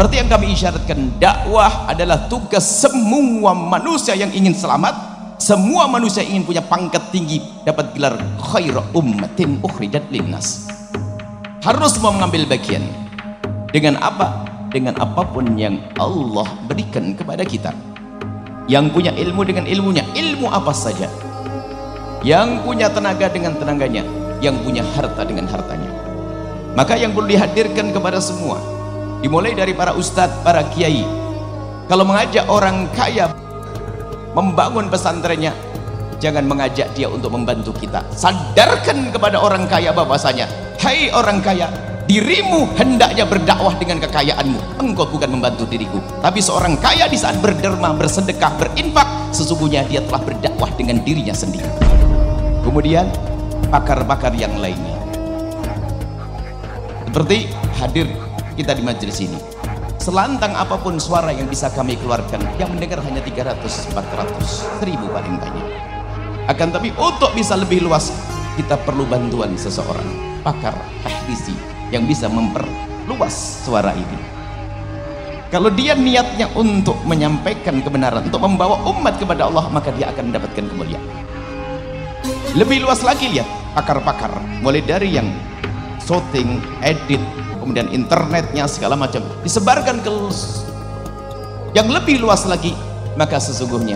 Seperti yang kami isyaratkan, dakwah adalah tugas semua manusia yang ingin selamat, semua manusia ingin punya pangkat tinggi, dapat gelar khaira ummatin ukhrijat linnas. Harus semua mengambil bagian. Dengan apa? Dengan apa pun yang Allah berikan kepada kita. Yang punya ilmu dengan ilmunya, ilmu apa saja. Yang punya tenaga dengan tenaganya, yang punya harta dengan hartanya. Maka yang perlu dihadirkan kepada semua, dimulai dari para ustadz, para kiai. Kalau mengajak orang kaya membangun pesantrennya jangan mengajak dia untuk membantu kita. Sadarkan kepada orang kaya bahwasanya hai orang kaya dirimu hendaknya berdakwah dengan kekayaanmu. Engkau bukan membantu diriku. Tapi seorang kaya di saat berderma bersedekah berinfak sesungguhnya dia telah berdakwah dengan dirinya sendiri. Kemudian pakar-pakar yang lainnya. Seperti hadir kita di majelis ini. Selantang apa pun suara yang bisa kami keluarkan yang mendengar hanya 300 400 1000 paling banyak. Akan tapi untuk bisa lebih luas kita perlu bantuan seseorang pakar ahdisi yang bisa memperluas suara ini. Kalau dia niatnya untuk menyampaikan kebenaran untuk membawa umat kepada Allah maka dia akan mendapatkan kemuliaan. Lebih luas lagi lihat pakar-pakar mulai dari yang shooting, edit, kemudian internetnya segala macam disebarkan ke yang lebih luas lagi maka sesungguhnya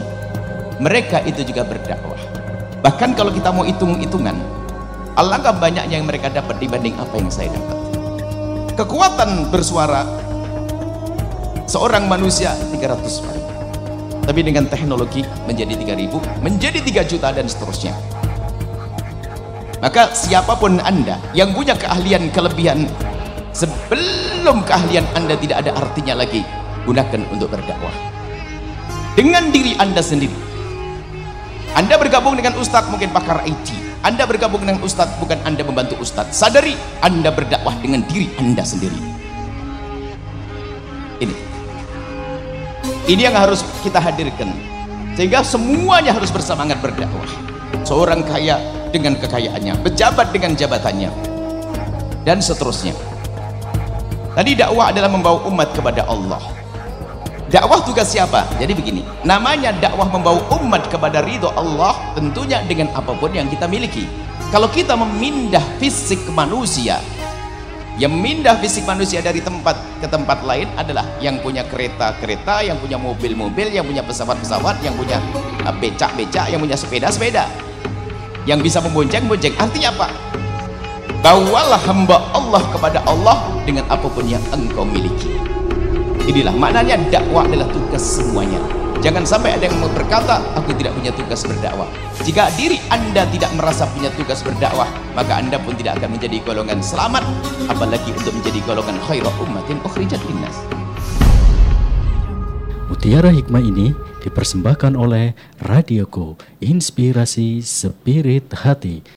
mereka itu juga berdakwah. Bahkan kalau kita mau hitung-hitungan alangkah banyaknya yang mereka dapat dibanding apa yang saya dapat. Kekuatan bersuara seorang manusia 300 kali. Tapi dengan teknologi menjadi 3000 menjadi 3 juta dan seterusnya. Maka siapa pun anda yang punya keahlian kelebihan sebelum keahlian anda tidak ada artinya lagi gunakan untuk berdakwah. Dengan diri anda sendiri. Anda bergabung dengan ustadz mungkin pakar IT anda bergabung dengan ustadz bukan anda membantu ustadz. Sadari anda berdakwah dengan diri anda sendiri. Ini. Ini yang harus kita hadirkan. Sehingga semuanya harus bersemangat berdakwah. Seorang kaya dengan kekayaannya pejabat dengan jabatannya dan seterusnya Tadi dakwah adalah membawa umat kepada Allah. Dakwah tugas siapa? Jadi begini, namanya dakwah membawa umat kepada ridho Allah tentunya dengan apa pun yang kita miliki. Kalau kita memindah fisik manusia, yang mindah fisik manusia dari tempat ke tempat lain adalah yang punya kereta-kereta, yang punya mobil-mobil, yang punya pesawat-pesawat, yang punya uh, becak-becak, yang punya sepeda-sepeda. Yang bisa membonceng-bonceng. Artinya apa? Bawalah hamba Allah kepada Allah dengan apa pun yang engkau miliki. Inilah maknanya dakwah adalah tugas semuanya. Jangan sampai ada yang berkata aku tidak punya tugas berdakwah. Jika diri anda tidak merasa punya tugas berdakwah maka anda pun tidak akan menjadi golongan selamat apalagi untuk menjadi golongan khairah ummatin ukhrijat linnas. Mutiara hikmah ini dipersembahkan oleh Radioku Inspirasi Spirit Hati